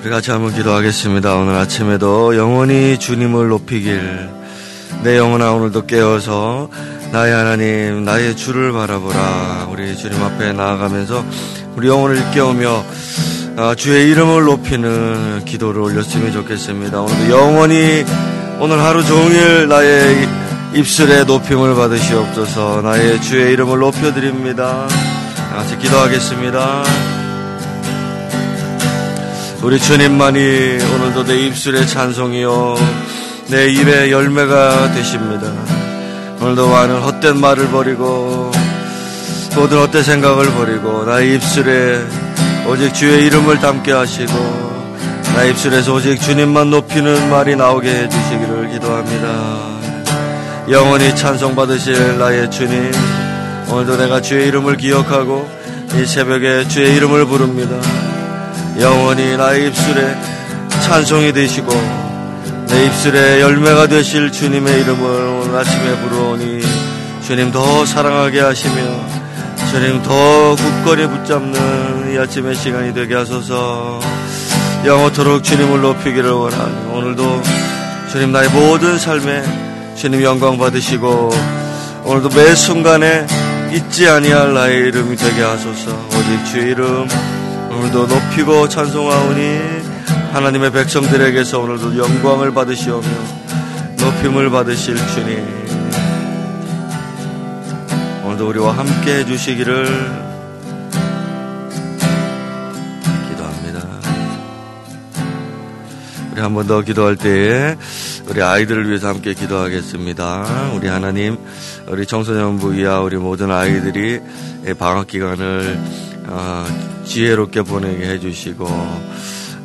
우리 같이 한번 기도하겠습니다. 오늘 아침에도 영원히 주님을 높이길 내 영혼아 오늘도 깨어서 나의 하나님 나의 주를 바라보라 우리 주님 앞에 나아가면서 우리 영혼을 깨우며 아, 주의 이름을 높이는 기도를 올렸으면 좋겠습니다. 오늘도 영원히 오늘 하루 종일 나의 입술에 높임을 받으시옵소서 나의 주의 이름을 높여드립니다. 같이 기도하겠습니다. 우리 주님만이 오늘도 내 입술의 찬송이요 내 입의 열매가 되십니다. 오늘도 많은 헛된 말을 버리고 모든 헛된 생각을 버리고 나의 입술에 오직 주의 이름을 담게 하시고 나의 입술에서 오직 주님만 높이는 말이 나오게 해주시기를 기도합니다. 영원히 찬송 받으실 나의 주님 오늘도 내가 주의 이름을 기억하고 이 새벽에 주의 이름을 부릅니다. 영원히 나의 입술에 찬송이 되시고 내 입술에 열매가 되실 주님의 이름을 오늘 아침에 부르오니 주님 더 사랑하게 하시며 주님 더 굳건히 붙잡는 이 아침의 시간이 되게 하소서. 영원토록 주님을 높이기를 원하니 오늘도 주님 나의 모든 삶에 주님 영광 받으시고 오늘도 매 순간에 잊지 아니할 나의 이름이 되게 하소서. 오직 주의 이름 오늘도 높이고 찬송하오니 하나님의 백성들에게서 오늘도 영광을 받으시오며 높임을 받으실 주님 오늘도 우리와 함께 해주시기를 기도합니다. 우리 한 번 더 기도할 때에 우리 아이들을 위해서 함께 기도하겠습니다. 우리 하나님, 우리 청소년부이와 우리 모든 아이들이 방학 기간을 어, 지혜롭게 보내게 해주시고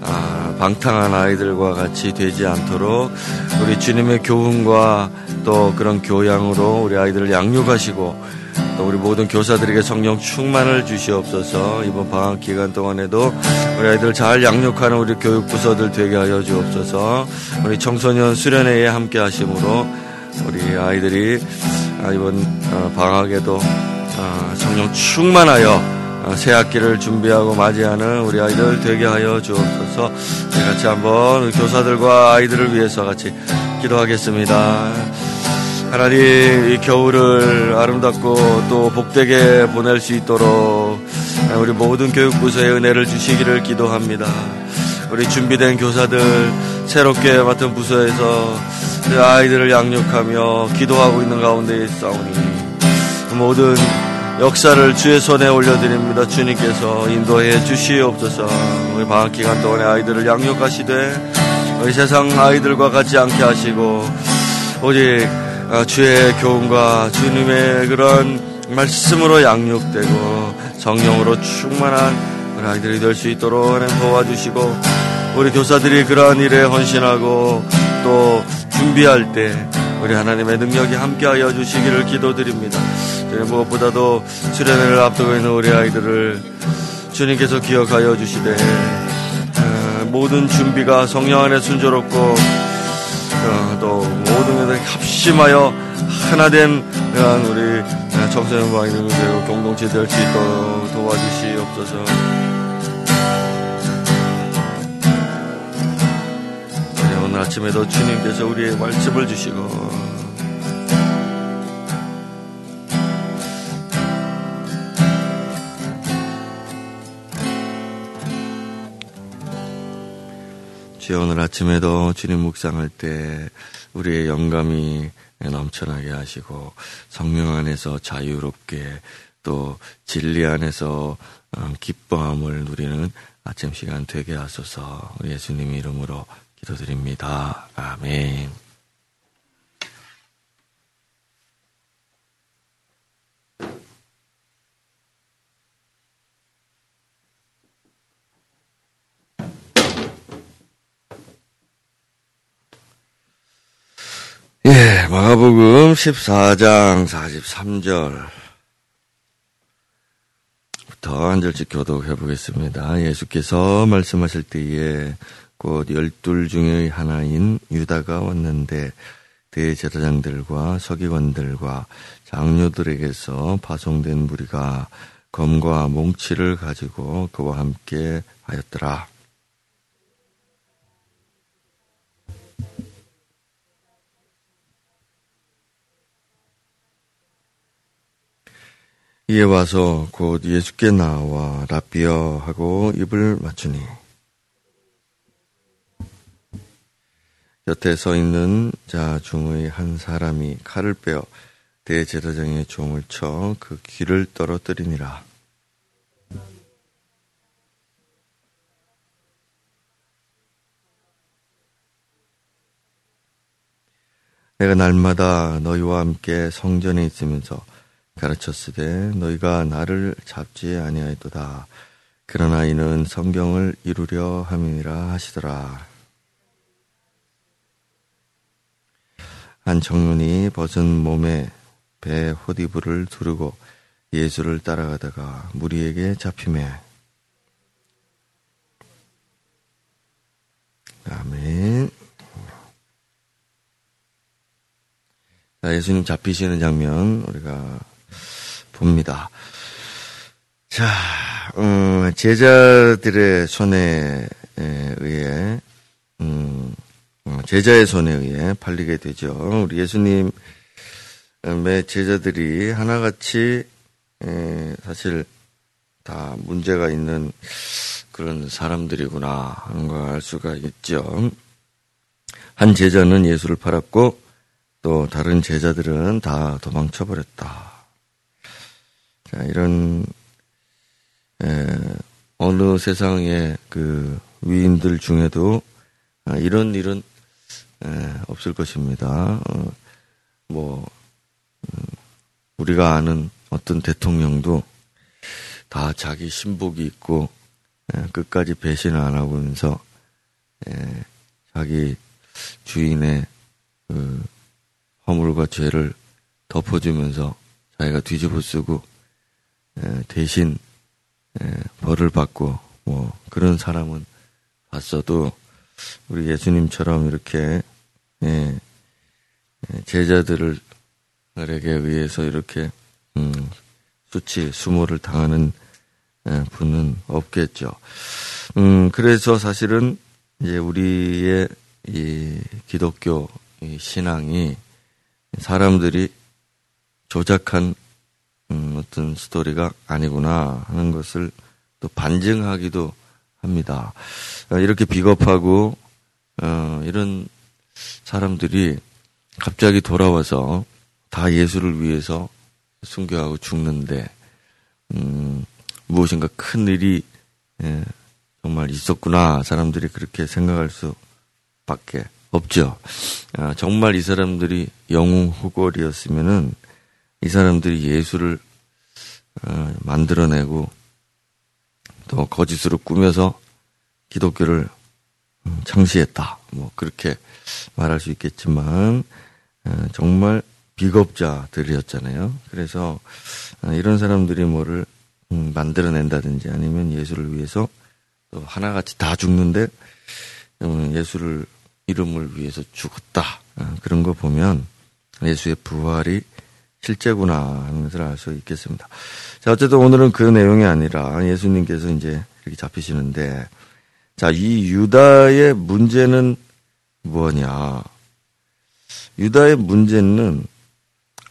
아, 방탕한 아이들과 같이 되지 않도록 우리 주님의 교훈과 또 그런 교양으로 우리 아이들을 양육하시고 또 우리 모든 교사들에게 성령 충만을 주시옵소서. 이번 방학 기간 동안에도 우리 아이들 잘 양육하는 우리 교육부서들 되게 하여 주옵소서. 우리 청소년 수련회에 함께 하심으로 우리 아이들이 아, 이번 어, 방학에도 아, 성령 충만하여 어, 새 학기를 준비하고 맞이하는 우리 아이들 되게 하여 주옵소서. 같이 한번 교사들과 아이들을 위해서 같이 기도하겠습니다. 하나님 이 겨울을 아름답고 또 복되게 보낼 수 있도록 우리 모든 교육부서의 은혜를 주시기를 기도합니다. 우리 준비된 교사들 새롭게 맡은 부서에서 아이들을 양육하며 기도하고 있는 가운데 있사오니 모든 역사를 주의 손에 올려드립니다. 주님께서 인도해 주시옵소서. 우리 방학 기간 동안에 아이들을 양육하시되 우리 세상 아이들과 같지 않게 하시고 오직 아, 주의 교훈과 주님의 그런 말씀으로 양육되고 성령으로 충만한 우리 아이들이 될 수 있도록 도와주시고 우리 교사들이 그러한 일에 헌신하고 또 준비할 때 우리 하나님의 능력이 함께하여 주시기를 기도드립니다. 무엇보다도 수련회를 앞두고 있는 우리 아이들을 주님께서 기억하여 주시되 어, 모든 준비가 성령 안에 순조롭고 어, 또 모든 것을 합심하여 하나된 그런 우리 청소년과 이름이 되고 공동체 될 수 있도록 도와주시옵소서. 오늘 아침에도 주님께서 우리의 말씀을 주시고 주여 오늘 아침에도 주님 묵상할 때 우리의 영감이 넘쳐나게 하시고 성령 안에서 자유롭게 또 진리 안에서 어, 기뻐함을 누리는 아침 시간 되게 하소서 예수님 이름으로 기도드립니다. 아멘. 예, 마가복음 14장 43절. 부터 한 절씩 교독해 보겠습니다. 예수께서 말씀하실 때에 곧 열둘 중의 하나인 유다가 왔는데 대제사장들과 서기관들과 장로들에게서 파송된 무리가 검과 몽치를 가지고 그와 함께 하였더라. 이에 와서 곧 예수께 나와 라비어 하고 입을 맞추니 곁에 서 있는 자 중의 한 사람이 칼을 빼어 대제사장의 종을 쳐 그 귀를 떨어뜨리니라. 내가 날마다 너희와 함께 성전에 있으면서 가르쳤으되 너희가 나를 잡지 아니하였도다. 그러나 이는 성경을 이루려 함이니라 하시더라. 한 청년이 벗은 몸에 배 호디부를 두르고 예수를 따라가다가 무리에게 잡히매 아멘. 자, 예수님 잡히시는 장면 우리가 봅니다. 자, 음, 제자들의 손에 의해, 음, 어, 제자의 손에 의해 팔리게 되죠. 우리 예수님의 제자들이 하나같이 사실 다 문제가 있는 그런 사람들이구나 하는 걸 알 수가 있죠. 한 제자는 예수를 팔았고 또 다른 제자들은 다 도망쳐 버렸다. 자, 이런 에, 어느 세상의 그 위인들 중에도 아, 이런 일은 에, 없을 것입니다. 어, 뭐 음, 우리가 아는 어떤 대통령도 다 자기 신복이 있고 에, 끝까지 배신을 안 하면서 에, 자기 주인의 그 허물과 죄를 덮어주면서 자기가 뒤집어 쓰고 대신 벌을 받고 뭐 그런 사람은 봤어도 우리 예수님처럼 이렇게 제자들을 에게 의해서 이렇게 음, 수치 수모를 당하는 분은 없겠죠. 음, 그래서 사실은 이제 우리의 이 기독교 신앙이 사람들이 조작한 음, 어떤 스토리가 아니구나 하는 것을 또 반증하기도 합니다. 어, 이렇게 비겁하고 어, 이런 사람들이 갑자기 돌아와서 다 예수를 위해서 순교하고 죽는데 음, 무엇인가 큰 일이 예, 정말 있었구나 사람들이 그렇게 생각할 수밖에 없죠. 아, 정말 이 사람들이 영웅 후골이었으면은 이 사람들이 예수를 어, 만들어내고 또 거짓으로 꾸며서 기독교를 음, 창시했다. 뭐 그렇게 말할 수 있겠지만 어, 정말 비겁자들이었잖아요. 그래서 어, 이런 사람들이 뭐를 음, 만들어낸다든지 아니면 예수를 위해서 또 하나같이 다 죽는데 예수를 이름을 위해서 죽었다. 그런 거 보면 예수의 부활이 실제구나 하는 것을 알 수 있겠습니다. 자, 어쨌든 오늘은 그 내용이 아니라 예수님께서 이제 이렇게 잡히시는데, 자, 이 유다의 문제는 뭐냐. 유다의 문제는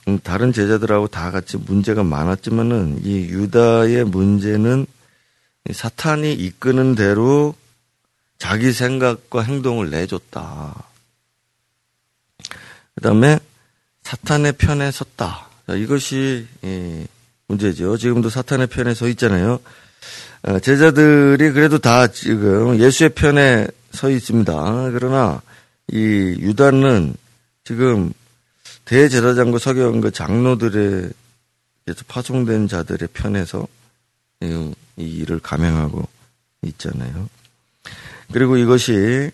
음, 다른 제자들하고 다 같이 문제가 많았지만은 이 유다의 문제는 사탄이 이끄는 대로 자기 생각과 행동을 내줬다. 그 다음에 사탄의 편에 섰다. 이것이 예, 문제죠. 지금도 사탄의 편에 서 있잖아요. 어, 제자들이 그래도 다 지금 예수의 편에 서 있습니다. 그러나 이 유다는 지금 대제사장과 서기관과 장로들의 파송된 자들의 편에서 이 일을 감행하고 있잖아요. 그리고 이것이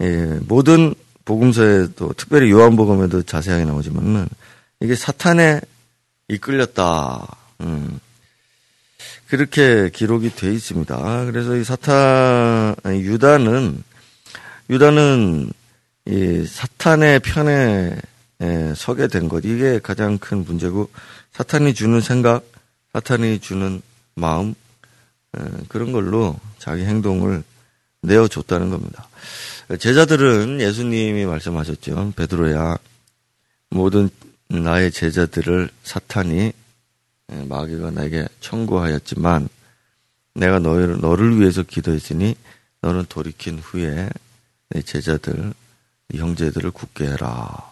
예, 모든 복음서에도 특별히 요한복음에도 자세하게 나오지만은 이게 사탄에 이끌렸다. 음. 그렇게 기록이 돼 있습니다. 그래서 이 사탄 유다는 유다는 이 사탄의 편에 에, 서게 된 것. 이게 가장 큰 문제고 사탄이 주는 생각, 사탄이 주는 마음 에, 그런 걸로 자기 행동을 내어줬다는 겁니다. 제자들은 예수님이 말씀하셨죠. 베드로야 모든 나의 제자들을 사탄이 예, 마귀가 나에게 청구하였지만 내가 너를, 너를 위해서 기도했으니 너는 돌이킨 후에 내 제자들, 형제들을 굳게 해라.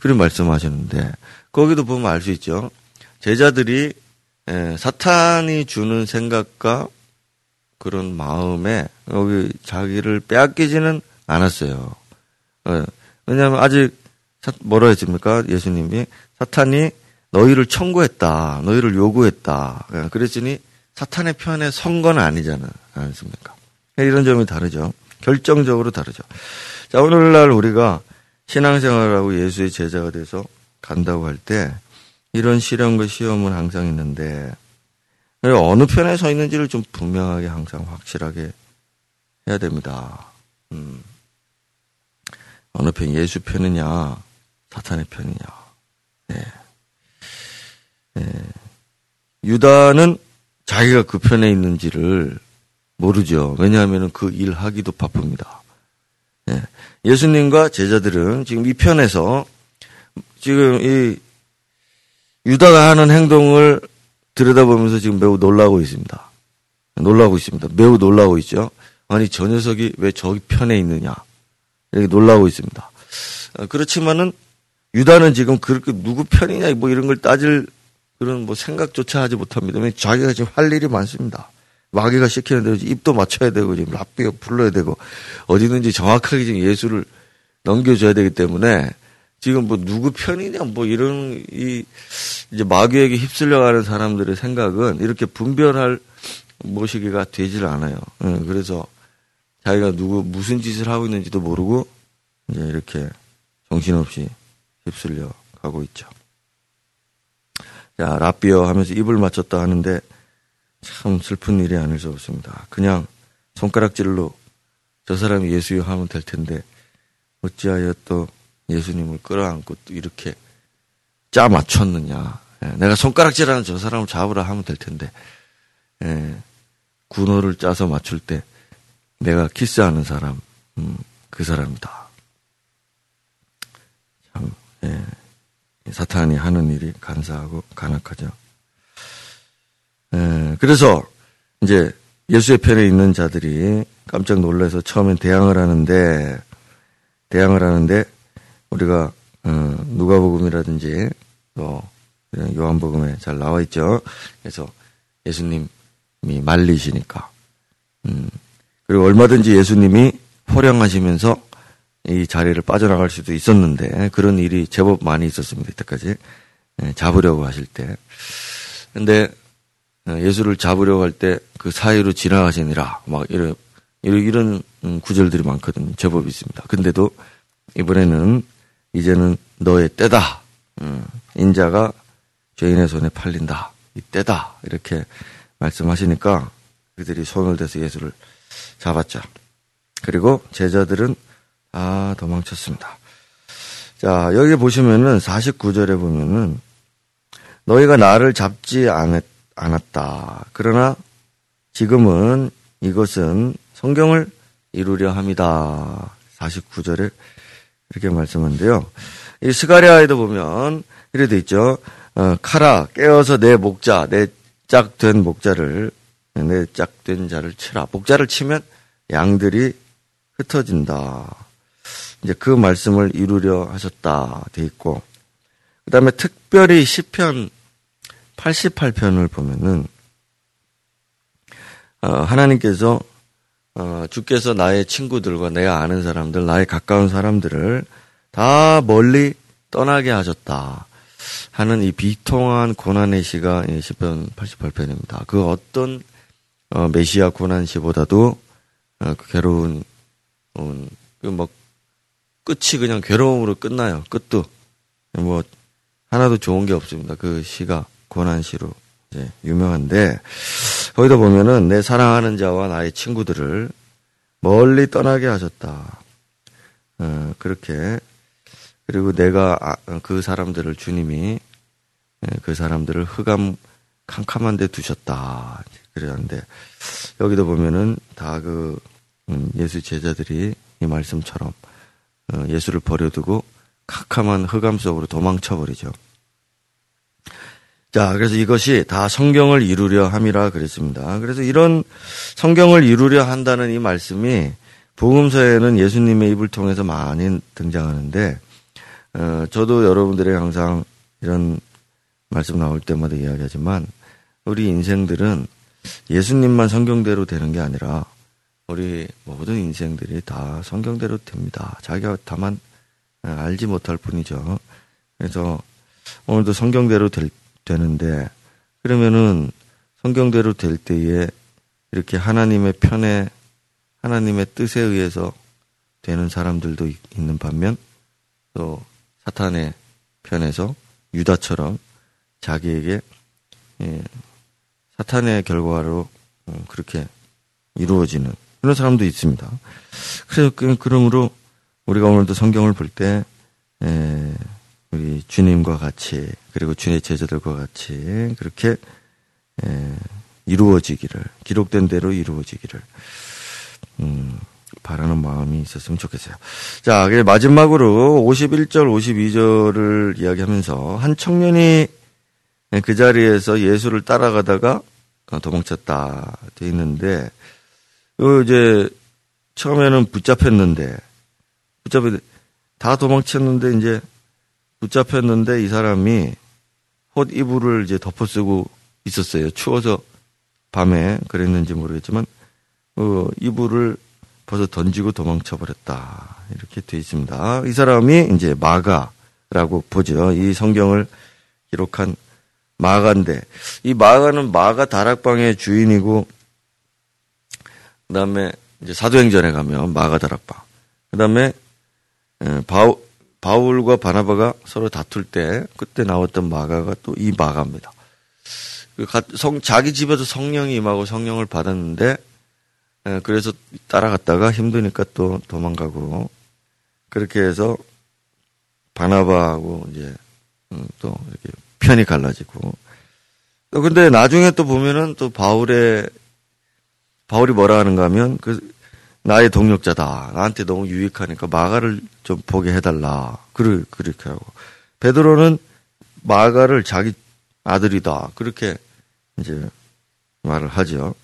그런 말씀하셨는데 거기도 보면 알 수 있죠. 제자들이 예, 사탄이 주는 생각과 그런 마음에 여기 자기를 빼앗기지는 않았어요. 예, 왜냐하면 아직 뭐라 했습니까? 예수님이 사탄이 너희를 청구했다. 너희를 요구했다. 예, 그랬으니 사탄의 편에 선 건 아니잖아. 않습니까? 이런 점이 다르죠. 결정적으로 다르죠. 자, 오늘날 우리가 신앙생활하고 예수의 제자가 돼서 간다고 할 때 이런 시련과 시험은 항상 있는데 어느 편에 서 있는지를 좀 분명하게 항상 확실하게 해야 됩니다. 음. 어느 편 예수 편이냐 사탄의 편이냐. 네. 네. 유다는 자기가 그 편에 있는지를 모르죠. 왜냐하면 그 일 하기도 바쁩니다. 네. 예수님과 제자들은 지금 이 편에서 지금 이 유다가 하는 행동을 들여다보면서 지금 매우 놀라고 있습니다. 놀라고 있습니다. 매우 놀라고 있죠. 아니 저 녀석이 왜 저기 편에 있느냐 이렇게 놀라고 있습니다. 어, 그렇지만은 유다는 지금 그렇게 누구 편이냐 뭐 이런 걸 따질 그런 뭐 생각조차 하지 못합니다. 왜 자기가 지금 할 일이 많습니다. 마귀가 시키는 대로 입도 맞춰야 되고 지금 랍비가 불러야 되고 어디든지 정확하게 지금 예수를 넘겨줘야 되기 때문에 지금 뭐 누구 편이냐 뭐 이런 이 이제 마귀에게 휩쓸려가는 사람들의 생각은 이렇게 분별할 모시기가 되질 않아요. 예, 그래서 자기가 누구 무슨 짓을 하고 있는지도 모르고 이제 이렇게 정신없이 휩쓸려 가고 있죠. 자, 라비어 하면서 입을 맞췄다 하는데 참 슬픈 일이 아닐 수 없습니다. 그냥 손가락질로 저 사람이 예수여 하면 될 텐데 어찌하여 또 예수님을 끌어안고 또 이렇게 짜 맞췄느냐. 예, 내가 손가락질하는 저 사람을 잡으라 하면 될 텐데 예, 군호를 짜서 맞출 때 내가 키스하는 사람 음, 그 사람이다. 참 예, 사탄이 하는 일이 간사하고 간악하죠. 예, 그래서 이제 예수의 편에 있는 자들이 깜짝 놀라서 처음엔 대항을 하는데 대항을 하는데 우리가 어, 누가복음이라든지 또 요한복음에 잘 나와 있죠. 그래서 예수님이 말리시니까 음, 그리고 얼마든지 예수님이 호령하시면서 이 자리를 빠져나갈 수도 있었는데 그런 일이 제법 많이 있었습니다. 이때까지 예, 잡으려고 하실 때. 근데 어, 예수를 잡으려고 할 때 그 사이로 지나가시니라 막 이런 이런 음, 구절들이 많거든요. 제법 있습니다. 근데도 이번에는 이제는 너의 때다. 음, 인자가 죄인의 손에 팔린다. 이 때다. 이렇게 말씀하시니까 그들이 손을 대서 예수를 잡았죠. 그리고 제자들은 아, 도망쳤습니다. 자, 여기 보시면은 49절에 보면은 너희가 나를 잡지 않았, 않았다. 그러나 지금은 이것은 성경을 이루려 합니다. 49절에 이렇게 말씀하는데요. 이 스가리아에도 보면 이래 돼 있죠. 어, 카라 깨어서 내 목자, 내 짝된 목자를 내 짝된 자를 치라. 목자를 치면 양들이 흩어진다. 이제 그 말씀을 이루려 하셨다 돼 있고 그 다음에 특별히 시편 88편을 보면은 어, 하나님께서 어, 주께서 나의 친구들과 내가 아는 사람들, 나의 가까운 사람들을 다 멀리 떠나게 하셨다 하는 이 비통한 고난의 시가 시편 88편입니다. 그 어떤 어, 메시아 고난 시보다도 어, 그 괴로운 어, 그뭐 끝이 그냥 괴로움으로 끝나요. 끝도 뭐 하나도 좋은 게 없습니다. 그 시가 고난시로 이제 유명한데 거기다 보면은 내 사랑하는 자와 나의 친구들을 멀리 떠나게 하셨다. 어, 그렇게 그리고 내가 아, 그 사람들을 주님이 예, 그 사람들을 흑암 캄캄한 데 두셨다. 그러는데 여기도 보면은 다그 음, 예수 제자들이 이 말씀처럼 어, 예수를 버려두고 캄캄한 흑암 속으로 도망쳐 버리죠. 자, 그래서 이것이 다 성경을 이루려 함이라 그랬습니다. 그래서 이런 성경을 이루려 한다는 이 말씀이 복음서에는 예수님의 입을 통해서 많이 등장하는데, 어, 저도 여러분들의 항상 이런 말씀 나올 때마다 이야기하지만, 우리 인생들은 예수님만 성경대로 되는 게 아니라, 우리 모든 인생들이 다 성경대로 됩니다. 자기가 다만 알지 못할 뿐이죠. 그래서 오늘도 성경대로 될 되는데 그러면은 성경대로 될 때에 이렇게 하나님의 편에 하나님의 뜻에 의해서 되는 사람들도 있는 반면 또 사탄의 편에서 유다처럼 자기에게 예, 사탄의 결과로 어, 그렇게 이루어지는 그런 사람도 있습니다. 그래서 그, 그러므로 우리가 오늘도 성경을 볼때 예, 우리 주님과 같이 그리고 주님의 제자들과 같이 그렇게 에, 이루어지기를 기록된 대로 이루어지기를 음, 바라는 마음이 있었으면 좋겠어요. 자, 마지막으로 51절, 52절을 이야기하면서 한 청년이 그 자리에서 예수를 따라가다가 도망쳤다 돼 있는데 이제 처음에는 붙잡혔는데 붙잡혀 다 도망쳤는데 이제 붙잡혔는데 이 사람이 옷 이불을 이제 덮어쓰고 있었어요. 추워서 밤에 그랬는지 모르겠지만 어, 이불을 벗어 던지고 도망쳐 버렸다 이렇게 돼 있습니다. 이 사람이 이제 마가라고 보죠. 이 성경을 기록한 마가인데 이 마가는 마가 다락방의 주인이고 그다음에 이제 사도행전에 가면 마가 다락방 그다음에 바울 바울과 바나바가 서로 다툴 때 그때 나왔던 마가가 또 이 마가입니다. 그 성, 자기 집에서 성령이 임하고 성령을 받았는데 그래서 따라갔다가 힘드니까 또 도망가고 그렇게 해서 바나바하고 이제 음, 또 이렇게 편이 갈라지고 또 근데 나중에 또 보면은 또 바울의 바울이 뭐라 하는가 하면 그 나의 동력자다. 나한테 너무 유익하니까 마가를 좀 보게 해달라. 그러, 그렇게 하고. 베드로는 마가를 자기 아들이다. 그렇게 이제 말을 하죠.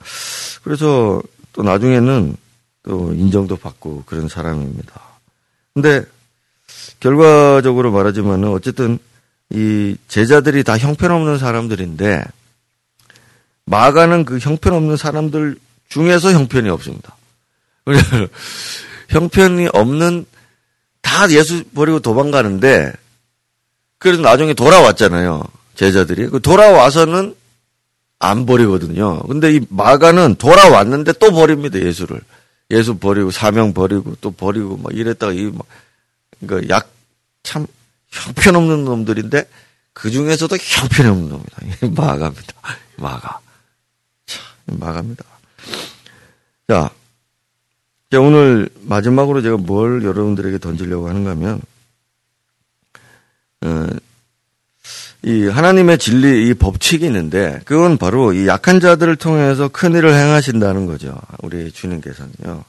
그래서 또 나중에는 또 인정도 받고 그런 사람입니다. 근데 결과적으로 말하지만은 어쨌든 이 제자들이 다 형편없는 사람들인데 마가는 그 형편없는 사람들 중에서 형편이 없습니다. 형편이 없는 다 예수 버리고 도망가는데 그래서 나중에 돌아왔잖아요. 제자들이. 그 돌아와서는 안 버리거든요. 근데 이 마가는 돌아왔는데 또 버립니다. 예수를. 예수 버리고 사명 버리고 또 버리고 막 이랬다가 이 막 그러니까 약 참 형편없는 놈들인데 그 중에서도 형편없는 놈이다. 마가입니다. 마가. 참 마가입니다. 자, 자, 오늘 마지막으로 제가 뭘 여러분들에게 던지려고 하는가 하면, 어, 이 하나님의 진리, 이 법칙이 있는데, 그건 바로 이 약한 자들을 통해서 큰 일을 행하신다는 거죠. 우리 주님께서는요.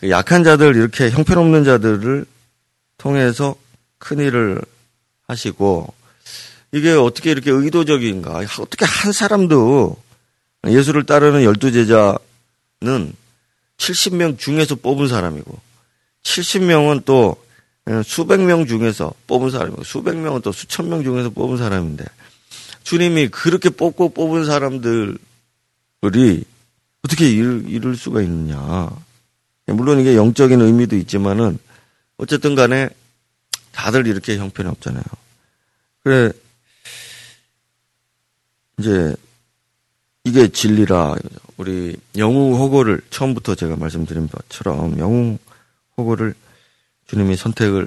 그 약한 자들, 이렇게 형편없는 자들을 통해서 큰 일을 하시고, 이게 어떻게 이렇게 의도적인가? 어떻게 한 사람도 예수를 따르는 열두 제자는 70명 중에서 뽑은 사람이고 70명은 또 예, 수백 명 중에서 뽑은 사람이고 수백 명은 또 수천 명 중에서 뽑은 사람인데 주님이 그렇게 뽑고 뽑은 사람들이 어떻게 이룰, 이룰 수가 있느냐. 물론 이게 영적인 의미도 있지만은 어쨌든 간에 다들 이렇게 형편이 없잖아요. 그래, 이제 이게 진리라 우리 영웅 호고를 처음부터 제가 말씀드린 것처럼 영웅 호고를 주님이 선택을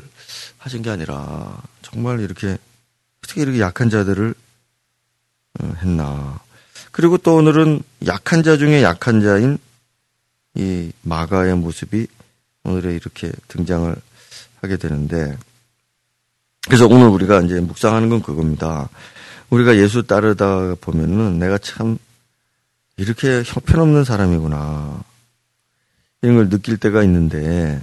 하신 게 아니라 정말 이렇게 어떻게 이렇게 약한 자들을 어, 했나. 그리고 또 오늘은 약한 자 중에 약한 자인 이 마가의 모습이 오늘에 이렇게 등장을 하게 되는데 그래서 오늘 우리가 이제 묵상하는 건 그겁니다. 우리가 예수 따르다 보면은 내가 참 이렇게 형편없는 사람이구나. 이런 걸 느낄 때가 있는데,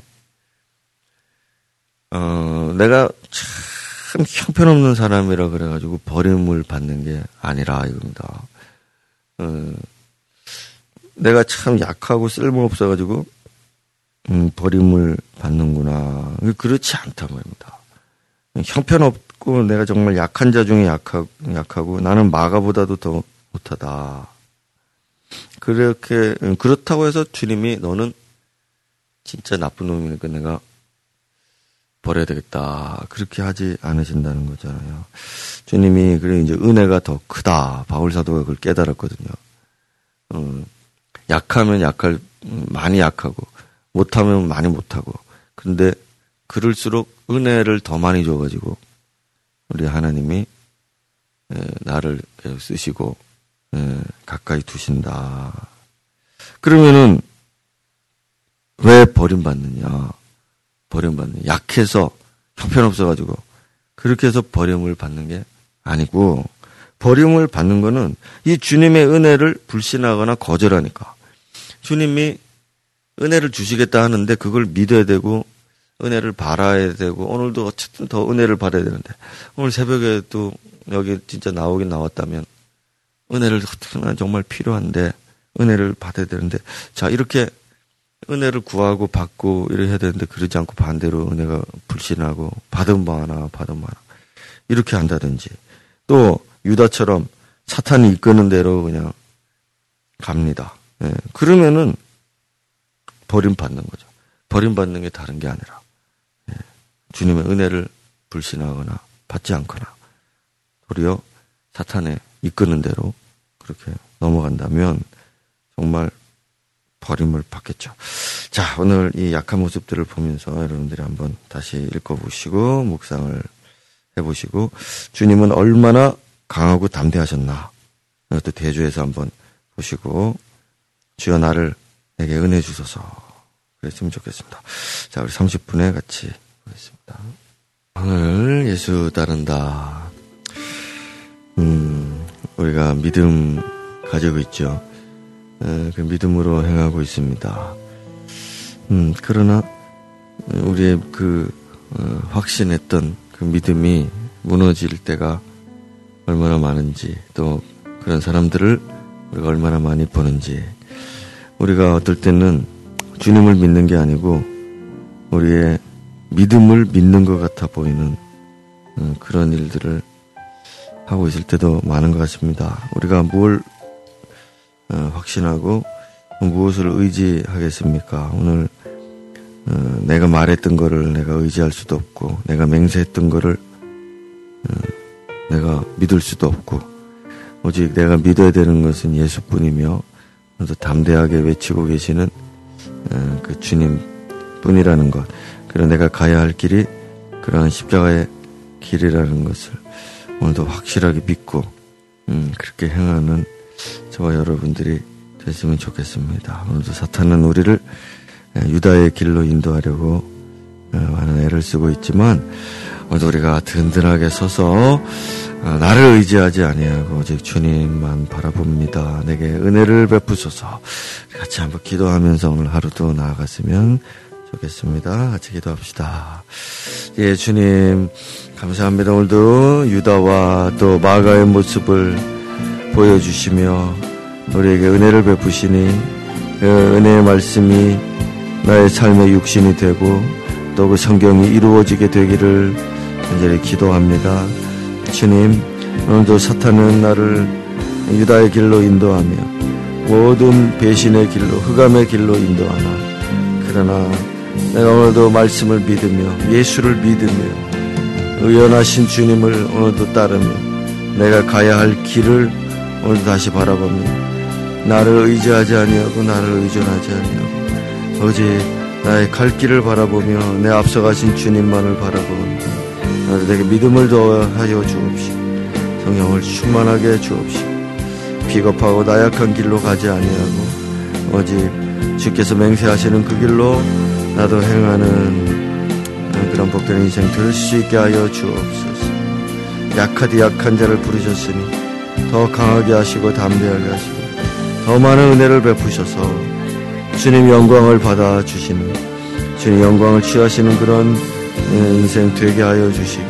어, 내가 참참 형편없는 사람이라 그래가지고 버림을 받는 게 아니라 이겁니다. 어, 내가 참 약하고 쓸모없어가지고 음, 버림을 받는구나. 그렇지 않다 말입니다. 형편없고 내가 정말 약한 자 중에 약하, 약하고 나는 마가보다도 더 못하다. 그렇게 음, 그렇다고 해서 주님이 너는 진짜 나쁜 놈이니까 내가 버려야 되겠다. 그렇게 하지 않으신다는 거잖아요. 주님이 그래 이제 은혜가 더 크다. 바울 사도가 그걸 깨달았거든요. 어, 약하면 약할 많이 약하고 못하면 많이 못하고 근데 그럴수록 은혜를 더 많이 줘가지고 우리 하나님이 나를 쓰시고 가까이 두신다. 그러면은 왜 버림받느냐? 버림받는 약해서 형편없어가지고 그렇게 해서 버림을 받는 게 아니고 버림을 받는 거는 이 주님의 은혜를 불신하거나 거절하니까 주님이 은혜를 주시겠다 하는데 그걸 믿어야 되고 은혜를 바라야 되고 오늘도 어쨌든 더 은혜를 받아야 되는데 오늘 새벽에 도 여기 진짜 나오긴 나왔다면 은혜를 어떻게나 정말 필요한데 은혜를 받아야 되는데 자 이렇게 은혜를 구하고 받고 이래 해야 되는데 그러지 않고 반대로 은혜가 불신하고 받은 바 하나 받은 바 하나 이렇게 한다든지 또 유다처럼 사탄이 이끄는 대로 그냥 갑니다. 예. 그러면은 버림받는 거죠. 버림받는 게 다른 게 아니라 예. 주님의 은혜를 불신하거나 받지 않거나 도리어 사탄의 이끄는 대로 그렇게 넘어간다면 정말 버림을 받겠죠. 자, 오늘 이 약한 모습들을 보면서 여러분들이 한번 다시 읽어보시고, 묵상을 해보시고, 주님은 얼마나 강하고 담대하셨나. 이것도 대주에서 한번 보시고, 주여 나를 내게 은혜 주소서. 그랬으면 좋겠습니다. 자, 우리 30분에 같이. 오늘 예수 따른다. 음, 우리가 믿음 가지고 있죠. 그 믿음으로 행하고 있습니다. 음, 그러나 우리의 그 어, 확신했던 그 믿음이 무너질 때가 얼마나 많은지 또 그런 사람들을 우리가 얼마나 많이 보는지 우리가 어떨 때는 주님을 믿는 게 아니고 우리의 믿음을 믿는 것 같아 보이는 어, 그런 일들을 하고 있을 때도 많은 것 같습니다. 우리가 뭘 어, 확신하고 무엇을 의지하겠습니까? 오늘 어, 내가 말했던 거를 내가 의지할 수도 없고 내가 맹세했던 거를 어, 내가 믿을 수도 없고 오직 내가 믿어야 되는 것은 예수뿐이며 또 담대하게 외치고 계시는 그 주님 뿐이라는 것 그리고 내가 가야 할 길이 그러한 십자가의 길이라는 것을 오늘도 확실하게 믿고 음, 그렇게 행하는 저와 여러분들이 됐으면 좋겠습니다. 오늘도 사탄은 우리를 유다의 길로 인도하려고 많은 애를 쓰고 있지만 오늘도 우리가 든든하게 서서 어, 나를 의지하지 아니하고 오직 주님만 바라봅니다. 내게 은혜를 베푸소서. 같이 한번 기도하면서 오늘 하루도 나아갔으면 좋겠습니다. 같이 기도합시다. 예, 주님 감사합니다. 오늘도 유다와 또 마가의 모습을 보여주시며 우리에게 은혜를 베푸시니 그 은혜의 말씀이 나의 삶의 육신이 되고 또 그 성경이 이루어지게 되기를 간절히 기도합니다. 주님, 오늘도 사탄은 나를 유다의 길로 인도하며 모든 배신의 길로 흑암의 길로 인도하나 그러나 내가 오늘도 말씀을 믿으며 예수를 믿으며 의연하신 주님을 오늘도 따르며 내가 가야 할 길을 오늘도 다시 바라보며 나를 의지하지 아니하고 나를 의존하지 아니하고 오직 나의 갈 길을 바라보며 내 앞서가신 주님만을 바라보는 나도 내게 믿음을 더하여 주옵시고 성령을 충만하게 주옵시고 비겁하고 나약한 길로 가지 아니하고 오직 주께서 맹세하시는 그 길로 나도 행하는 그런 복된 인생 될 수 있게 하여 주옵소서 약하디 약한 자를 부르셨으니 더 강하게 하시고 담대하게 하시고 더 많은 은혜를 베푸셔서 주님 영광을 받아 주시는 주님 영광을 취하시는 그런 인생 되게 하여 주시길.